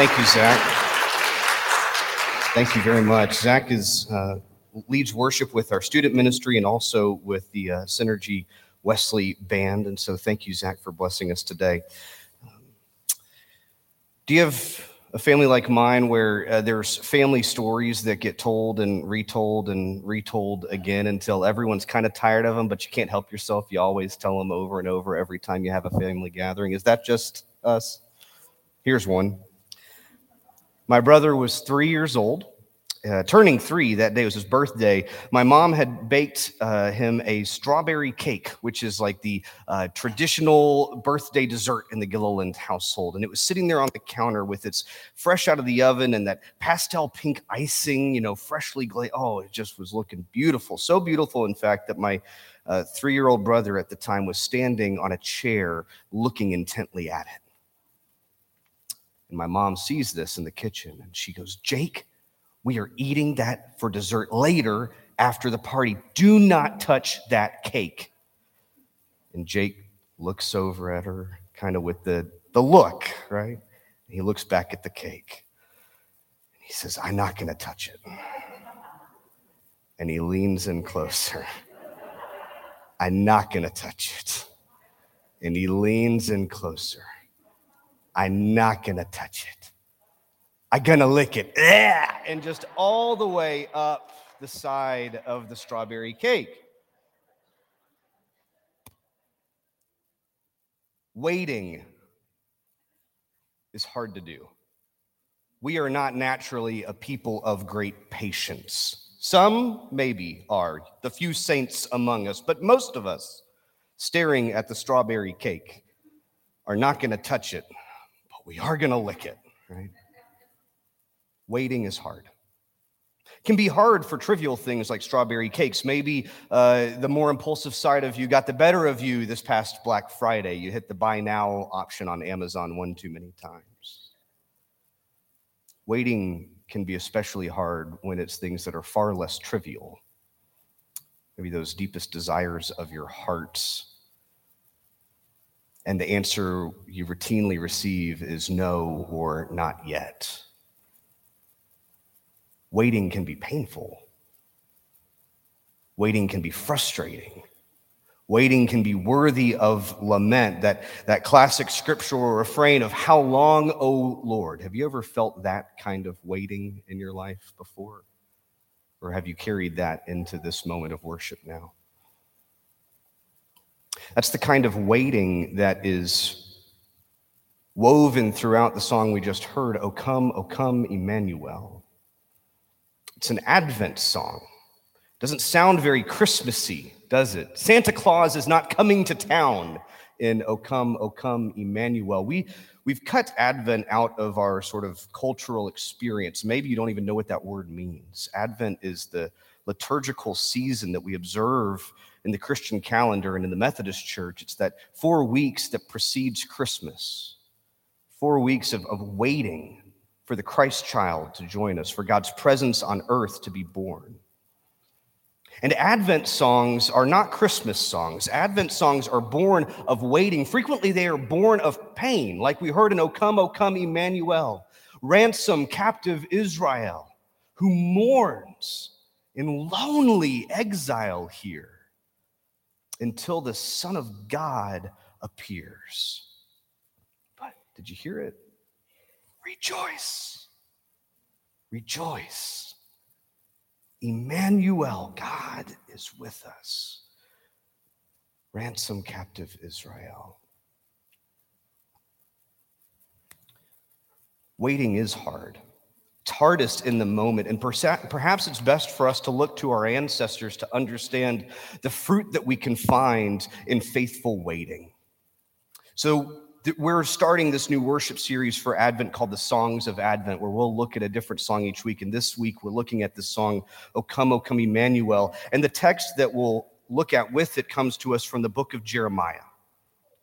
Thank you, Zach. Thank you very much. Zach is uh, leads worship with our student ministry and also with the uh, Synergy Wesley Band, and so thank you, Zach, for blessing us today. Um, do you have a family like mine where uh, there's family stories that get told and retold and retold again until everyone's kind of tired of them, but you can't help yourself. You always tell them over and over every time you have a family gathering. Is that just us? Here's one. My brother was three years old uh, turning three that day. Was his birthday. My mom had baked uh, him a strawberry cake which is like the uh, traditional birthday dessert in the gilliland household. And it was sitting there on the counter with its fresh out of the oven and that pastel pink icing you know freshly glazed oh it just was looking beautiful. So beautiful in fact that my uh, three-year-old brother at the time was standing on a chair looking intently at it and my mom sees this in the kitchen and she goes jake we are eating that for dessert later after the party. Do not touch that cake. And Jake looks over at her, kind of with the, the look, right? And he looks back at the cake. And he says, I'm not going to touch it. And he leans in closer. I'm not going to touch it. And he leans in closer. I'm not going to touch it. I'm gonna lick it. And just all the way up the side of the strawberry cake. Waiting is hard to do. We are not naturally a people of great patience. Some maybe are, the few saints among us, but most of us, staring at the strawberry cake, are not going to touch it, we are going to lick it, right? waiting is hard. Can be hard for trivial things like strawberry cakes. Maybe uh, the more impulsive side of you got the better of you this past Black Friday. You hit the buy now option on Amazon one too many times. Waiting can be especially hard when it's things that are far less trivial. Maybe those deepest desires of your hearts. And the answer you routinely receive is no or not yet. Waiting can be painful. Waiting can be frustrating. Waiting can be worthy of lament. That, that classic scriptural refrain of, How long, O Lord? Have you ever felt that kind of waiting in your life before? Or have you carried that into this moment of worship now? That's the kind of waiting that is woven throughout the song we just heard, O come, O come, Emmanuel. It's an Advent song. Doesn't sound very Christmassy, does it? Santa Claus is not coming to town in O Come, O Come, Emmanuel. We, we've cut Advent out of our sort of cultural experience. Maybe you don't even know what that word means. Advent is the liturgical season that we observe in the Christian calendar and in the Methodist Church. It's that four weeks that precedes Christmas, four weeks of, of waiting for the Christ child to join us, for God's presence on earth to be born. And Advent songs are not Christmas songs. Advent songs are born of waiting. Frequently, they are born of pain, like we heard in O Come, O Come, Emmanuel. Ransom captive Israel, who mourns in lonely exile here until the Son of God appears. But did you hear it? Rejoice. Rejoice. Emmanuel, God is with us. Ransom captive Israel. Waiting is hard. Hardest in the moment, and perhaps it's best for us to look to our ancestors to understand the fruit that we can find in faithful waiting. So, we're starting this new worship series for Advent called the Songs of Advent, where we'll look at a different song each week. And this week, we're looking at the song, O Come, O Come, Emmanuel. And the text that we'll look at with it comes to us from the book of Jeremiah.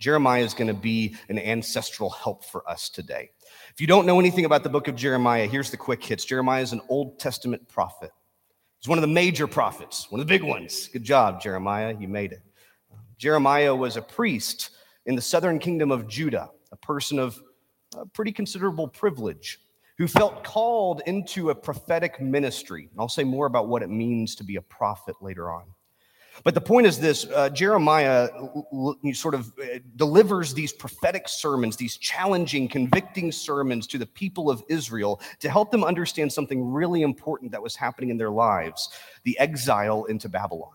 Jeremiah is going to be an ancestral help for us today. If you don't know anything about the book of Jeremiah, here's the quick hits Jeremiah is an Old Testament prophet. He's one of the major prophets, one of the big ones. Good job, Jeremiah. You made it. Jeremiah was a priest in the southern kingdom of Judah, a person of a pretty considerable privilege, who felt called into a prophetic ministry. And I'll say more about what it means to be a prophet later on. But the point is this uh, Jeremiah sort of uh, delivers these prophetic sermons, these challenging, convicting sermons to the people of Israel to help them understand something really important that was happening in their lives the exile into Babylon.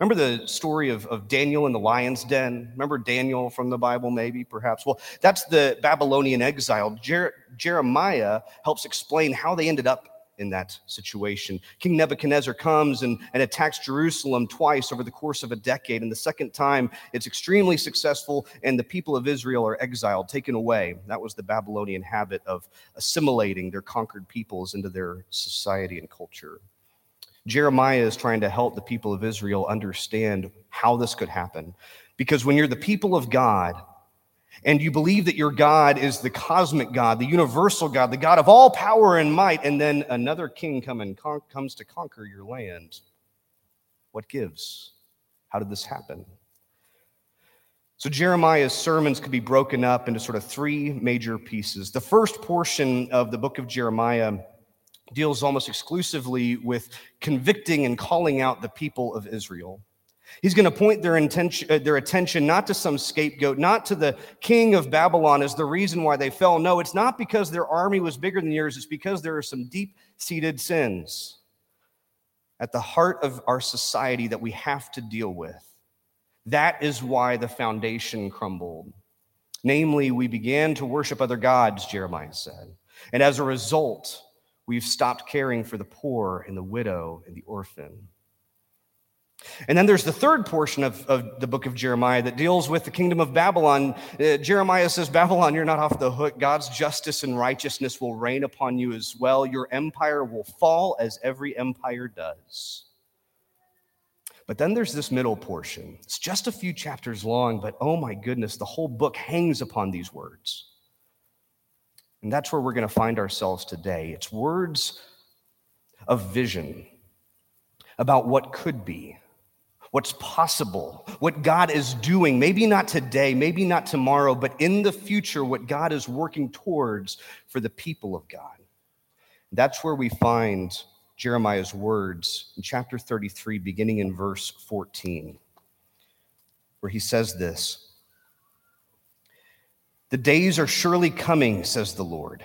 Remember the story of, of Daniel in the lion's den? Remember Daniel from the Bible, maybe, perhaps? Well, that's the Babylonian exile. Jer- Jeremiah helps explain how they ended up in that situation. King Nebuchadnezzar comes and, and attacks Jerusalem twice over the course of a decade. And the second time, it's extremely successful, and the people of Israel are exiled, taken away. That was the Babylonian habit of assimilating their conquered peoples into their society and culture. Jeremiah is trying to help the people of Israel understand how this could happen. Because when you're the people of God, and you believe that your God is the cosmic God, the universal God, the God of all power and might, and then another king come and con- comes to conquer your land, what gives? How did this happen? So, Jeremiah's sermons could be broken up into sort of three major pieces. The first portion of the book of Jeremiah deals almost exclusively with convicting and calling out the people of Israel. He's going to point their, intention, uh, their attention not to some scapegoat, not to the king of Babylon as the reason why they fell. No, it's not because their army was bigger than yours, it's because there are some deep seated sins at the heart of our society that we have to deal with. That is why the foundation crumbled. Namely, we began to worship other gods, Jeremiah said. And as a result, we've stopped caring for the poor and the widow and the orphan. And then there's the third portion of, of the book of Jeremiah that deals with the kingdom of Babylon. Uh, Jeremiah says, Babylon, you're not off the hook. God's justice and righteousness will reign upon you as well. Your empire will fall as every empire does. But then there's this middle portion. It's just a few chapters long, but oh my goodness, the whole book hangs upon these words. And that's where we're going to find ourselves today. It's words of vision about what could be what's possible, what God is doing, maybe not today, maybe not tomorrow, but in the future, what God is working towards for the people of God. That's where we find Jeremiah's words in chapter 33, beginning in verse 14, where he says this The days are surely coming, says the Lord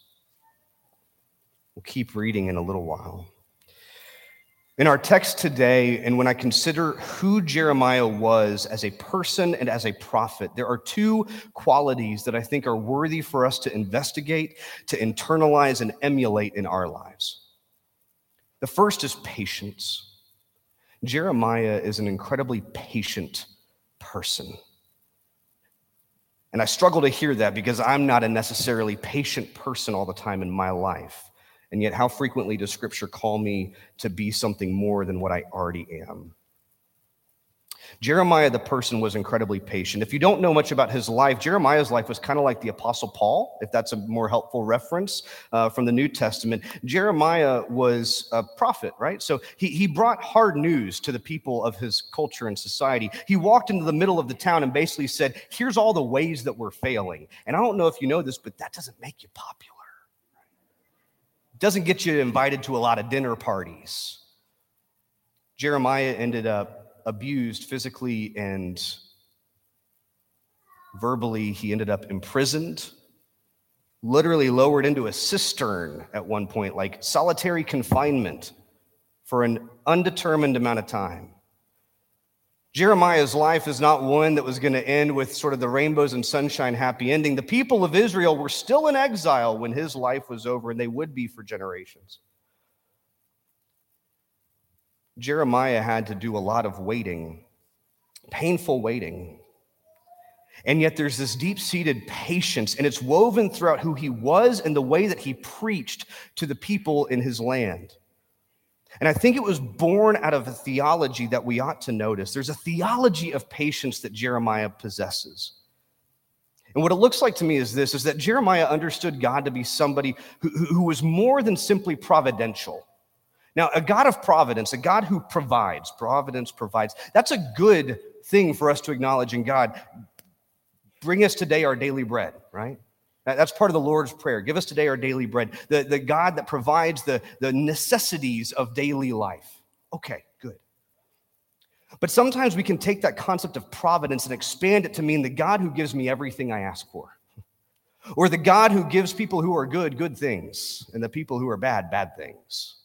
We'll keep reading in a little while. In our text today, and when I consider who Jeremiah was as a person and as a prophet, there are two qualities that I think are worthy for us to investigate, to internalize, and emulate in our lives. The first is patience. Jeremiah is an incredibly patient person. And I struggle to hear that because I'm not a necessarily patient person all the time in my life. And yet, how frequently does Scripture call me to be something more than what I already am? Jeremiah, the person, was incredibly patient. If you don't know much about his life, Jeremiah's life was kind of like the Apostle Paul, if that's a more helpful reference uh, from the New Testament. Jeremiah was a prophet, right? So he, he brought hard news to the people of his culture and society. He walked into the middle of the town and basically said, Here's all the ways that we're failing. And I don't know if you know this, but that doesn't make you popular doesn't get you invited to a lot of dinner parties. Jeremiah ended up abused physically and verbally. He ended up imprisoned, literally lowered into a cistern at one point, like solitary confinement for an undetermined amount of time. Jeremiah's life is not one that was going to end with sort of the rainbows and sunshine happy ending. The people of Israel were still in exile when his life was over, and they would be for generations. Jeremiah had to do a lot of waiting, painful waiting. And yet there's this deep seated patience, and it's woven throughout who he was and the way that he preached to the people in his land. And I think it was born out of a theology that we ought to notice. There's a theology of patience that Jeremiah possesses. And what it looks like to me is this is that Jeremiah understood God to be somebody who, who was more than simply providential. Now, a God of providence, a God who provides, providence provides, that's a good thing for us to acknowledge in God. Bring us today our daily bread, right? That's part of the Lord's Prayer. Give us today our daily bread. The, the God that provides the, the necessities of daily life. Okay, good. But sometimes we can take that concept of providence and expand it to mean the God who gives me everything I ask for. Or the God who gives people who are good, good things, and the people who are bad, bad things.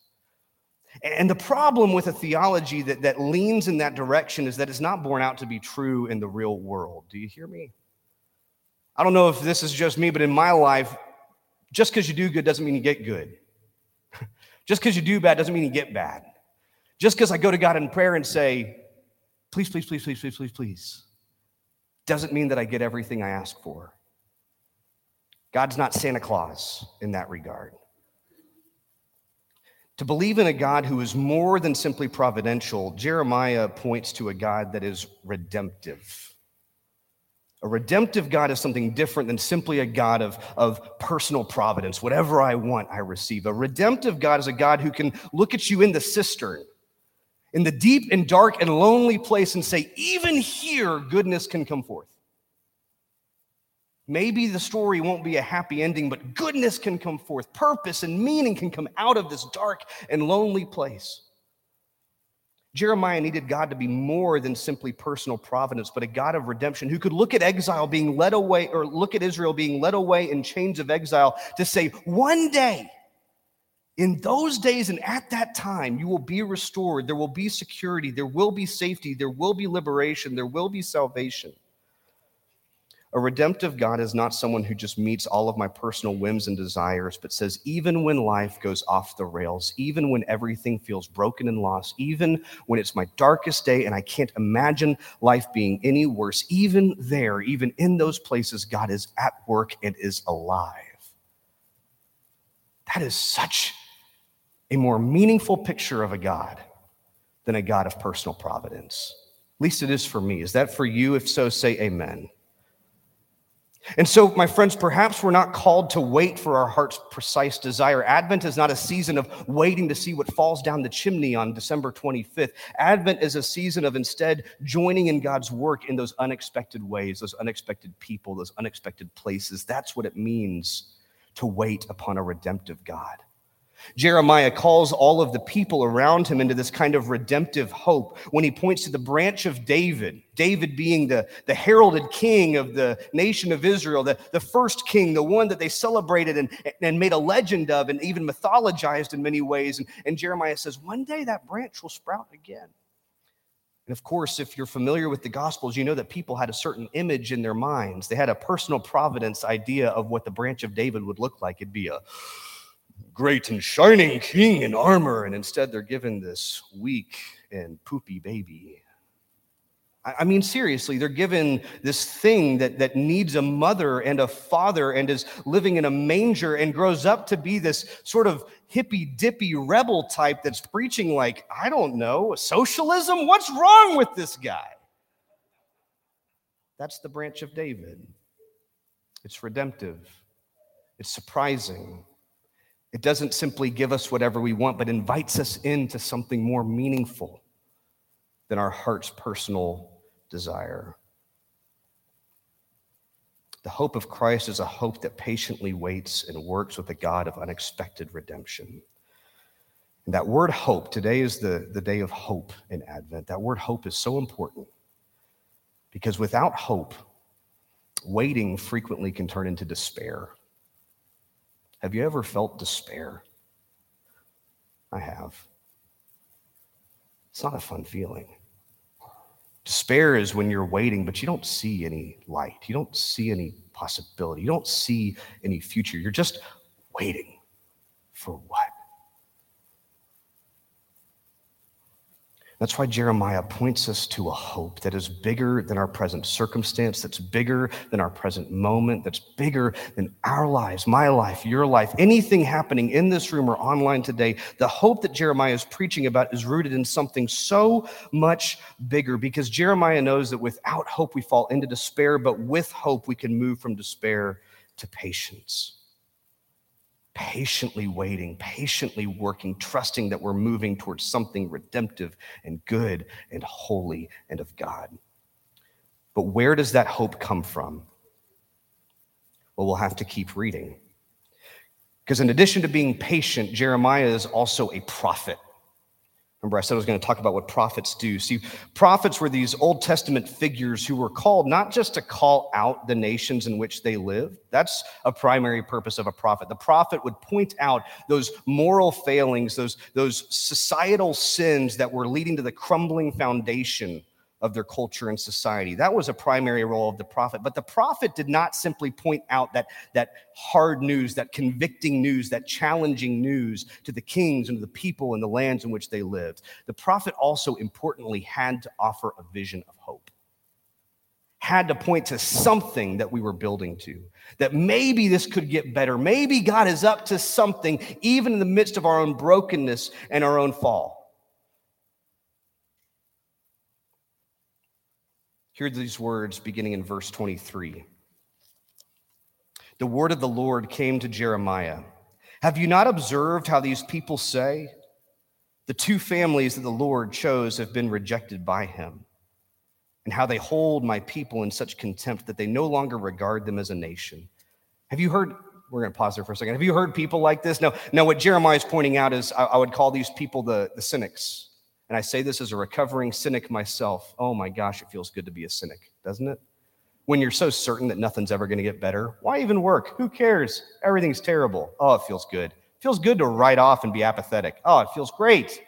And the problem with a theology that, that leans in that direction is that it's not borne out to be true in the real world. Do you hear me? I don't know if this is just me, but in my life, just because you do good doesn't mean you get good. just because you do bad doesn't mean you get bad. Just because I go to God in prayer and say, please, please, please, please, please, please, please, doesn't mean that I get everything I ask for. God's not Santa Claus in that regard. To believe in a God who is more than simply providential, Jeremiah points to a God that is redemptive. A redemptive God is something different than simply a God of, of personal providence. Whatever I want, I receive. A redemptive God is a God who can look at you in the cistern, in the deep and dark and lonely place, and say, even here, goodness can come forth. Maybe the story won't be a happy ending, but goodness can come forth. Purpose and meaning can come out of this dark and lonely place. Jeremiah needed God to be more than simply personal providence, but a God of redemption who could look at exile being led away, or look at Israel being led away in chains of exile to say, one day, in those days and at that time, you will be restored. There will be security. There will be safety. There will be liberation. There will be salvation. A redemptive God is not someone who just meets all of my personal whims and desires, but says, even when life goes off the rails, even when everything feels broken and lost, even when it's my darkest day and I can't imagine life being any worse, even there, even in those places, God is at work and is alive. That is such a more meaningful picture of a God than a God of personal providence. At least it is for me. Is that for you? If so, say amen. And so, my friends, perhaps we're not called to wait for our heart's precise desire. Advent is not a season of waiting to see what falls down the chimney on December 25th. Advent is a season of instead joining in God's work in those unexpected ways, those unexpected people, those unexpected places. That's what it means to wait upon a redemptive God. Jeremiah calls all of the people around him into this kind of redemptive hope when he points to the branch of David, David being the, the heralded king of the nation of Israel, the, the first king, the one that they celebrated and, and made a legend of and even mythologized in many ways. And, and Jeremiah says, One day that branch will sprout again. And of course, if you're familiar with the Gospels, you know that people had a certain image in their minds. They had a personal providence idea of what the branch of David would look like. It'd be a great and shining king in armor, and instead they're given this weak and poopy baby. I mean, seriously, they're given this thing that, that needs a mother and a father and is living in a manger and grows up to be this sort of hippy dippy rebel type that's preaching, like, I don't know, socialism? What's wrong with this guy? That's the branch of David. It's redemptive, it's surprising, it doesn't simply give us whatever we want, but invites us into something more meaningful than our heart's personal desire. The hope of Christ is a hope that patiently waits and works with a God of unexpected redemption. And that word hope, today is the, the day of hope in Advent. That word hope is so important because without hope, waiting frequently can turn into despair. Have you ever felt despair? I have. It's not a fun feeling. Despair is when you're waiting, but you don't see any light. You don't see any possibility. You don't see any future. You're just waiting for what? That's why Jeremiah points us to a hope that is bigger than our present circumstance, that's bigger than our present moment, that's bigger than our lives, my life, your life, anything happening in this room or online today. The hope that Jeremiah is preaching about is rooted in something so much bigger because Jeremiah knows that without hope we fall into despair, but with hope we can move from despair to patience patiently waiting, patiently working, trusting that we're moving towards something redemptive and good and holy and of God. But where does that hope come from? Well, we'll have to keep reading. Because in addition to being patient, Jeremiah is also a prophet. Remember, I said I was going to talk about what prophets do. See, prophets were these Old Testament figures who were called not just to call out the nations in which they lived. That's a primary purpose of a prophet. The prophet would point out those moral failings, those, those societal sins that were leading to the crumbling foundation of their culture and society. That was a primary role of the prophet. But the prophet did not simply point out that, that hard news, that convicting news, that challenging news to the kings and to the people and the lands in which they lived. The prophet also importantly had to offer a vision of hope. Had to point to something that we were building to, that maybe this could get better. Maybe God is up to something, even in the midst of our own brokenness and our own fall. Hear these words beginning in verse 23. The word of the Lord came to Jeremiah. Have you not observed how these people say? The two families that the Lord chose have been rejected by him, and how they hold my people in such contempt that they no longer regard them as a nation. Have you heard? We're going to pause there for a second. Have you heard people like this? No, no, what Jeremiah is pointing out is I, I would call these people the, the cynics and I say this as a recovering cynic myself. Oh my gosh, it feels good to be a cynic, doesn't it? When you're so certain that nothing's ever going to get better, why even work? Who cares? Everything's terrible. Oh, it feels good. It feels good to write off and be apathetic. Oh, it feels great.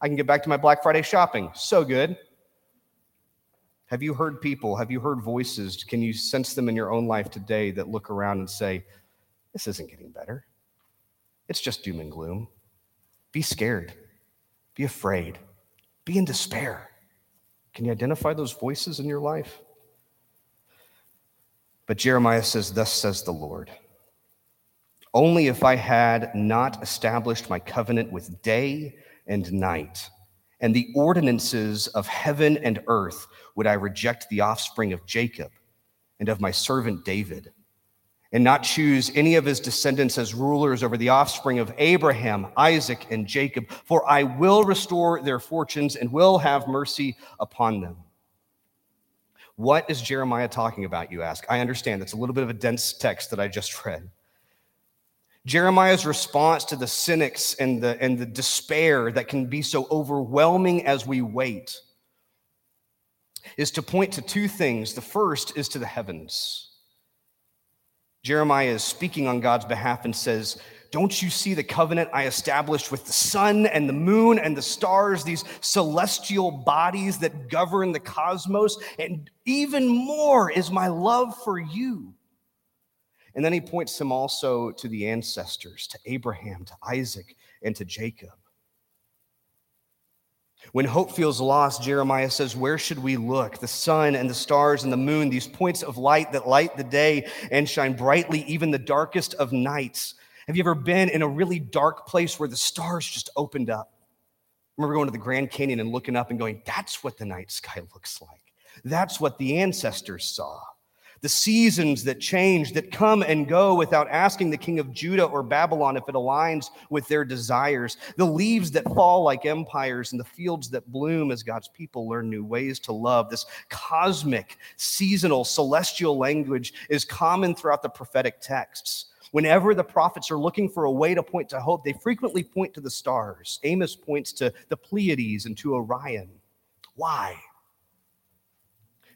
I can get back to my Black Friday shopping. So good. Have you heard people? Have you heard voices? Can you sense them in your own life today that look around and say, This isn't getting better? It's just doom and gloom. Be scared. Be afraid. Be in despair. Can you identify those voices in your life? But Jeremiah says, Thus says the Lord. Only if I had not established my covenant with day and night and the ordinances of heaven and earth would I reject the offspring of Jacob and of my servant David and not choose any of his descendants as rulers over the offspring of Abraham, Isaac, and Jacob, for I will restore their fortunes and will have mercy upon them. What is Jeremiah talking about, you ask? I understand it's a little bit of a dense text that I just read. Jeremiah's response to the cynics and the, and the despair that can be so overwhelming as we wait is to point to two things. The first is to the heavens. Jeremiah is speaking on God's behalf and says, Don't you see the covenant I established with the sun and the moon and the stars, these celestial bodies that govern the cosmos? And even more is my love for you. And then he points him also to the ancestors, to Abraham, to Isaac, and to Jacob. When hope feels lost, Jeremiah says, Where should we look? The sun and the stars and the moon, these points of light that light the day and shine brightly even the darkest of nights. Have you ever been in a really dark place where the stars just opened up? I remember going to the Grand Canyon and looking up and going, That's what the night sky looks like. That's what the ancestors saw the seasons that change, that come and go without asking the king of Judah or Babylon if it aligns with their desires, the leaves that fall like empires, and the fields that bloom as God's people learn new ways to love. This cosmic, seasonal, celestial language is common throughout the prophetic texts. Whenever the prophets are looking for a way to point to hope, they frequently point to the stars. Amos points to the Pleiades and to Orion. Why?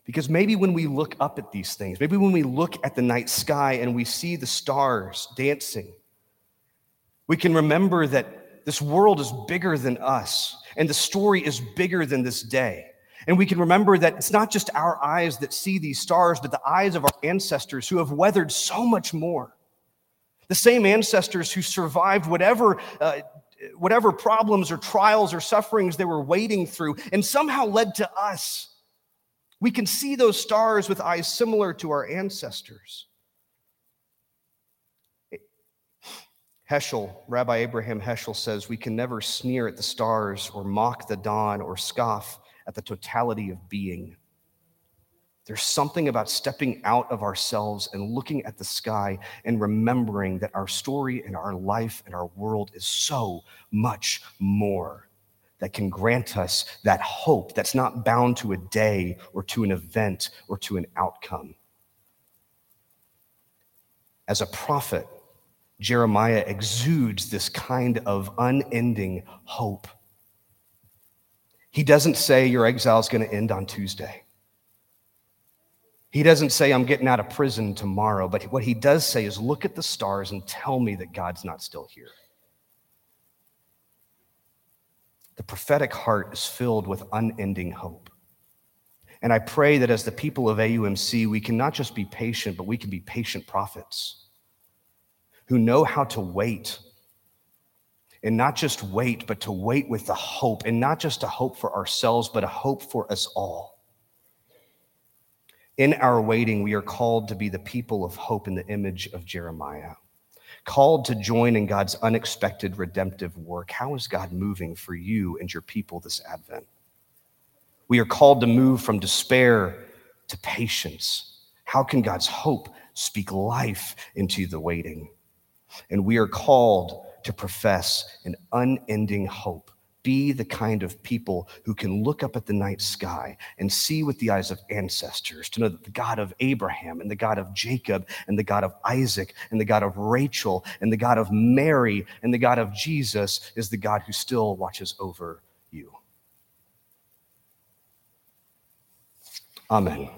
Because maybe when we look up at these things, maybe when we look at the night sky and we see the stars dancing, we can remember that this world is bigger than us and the story is bigger than this day. And we can remember that it's not just our eyes that see these stars, but the eyes of our ancestors who have weathered so much more. The same ancestors who survived whatever uh, whatever problems or trials or sufferings they were wading through and somehow led to us. We can see those stars with eyes similar to our ancestors. Heschel, Rabbi Abraham Heschel says, We can never sneer at the stars or mock the dawn or scoff at the totality of being. There's something about stepping out of ourselves and looking at the sky and remembering that our story and our life and our world is so much more that can grant us that hope that's not bound to a day or to an event or to an outcome. As a prophet, Jeremiah exudes this kind of unending hope. He doesn't say your exile is going to end on Tuesday. He doesn't say, I'm getting out of prison tomorrow, but what he does say is, look at the stars and tell me that God's not still here. The prophetic heart is filled with unending hope. And I pray that as the people of AUMC, we can not just be patient, but we can be patient prophets who know how to wait. And not just wait, but to wait with the hope, and not just a hope for ourselves, but a hope for us all. In our waiting, we are called to be the people of hope in the image of Jeremiah, called to join in God's unexpected redemptive work. How is God moving for you and your people this Advent? We are called to move from despair to patience. How can God's hope speak life into the waiting? And we are called to profess an unending hope be the kind of people who can look up at the night sky and see with the eyes of ancestors, to know that the God of Abraham and the God of Jacob and the God of Isaac and the God of Rachel and the God of Mary and the God of Jesus is the God who still watches over you. Amen.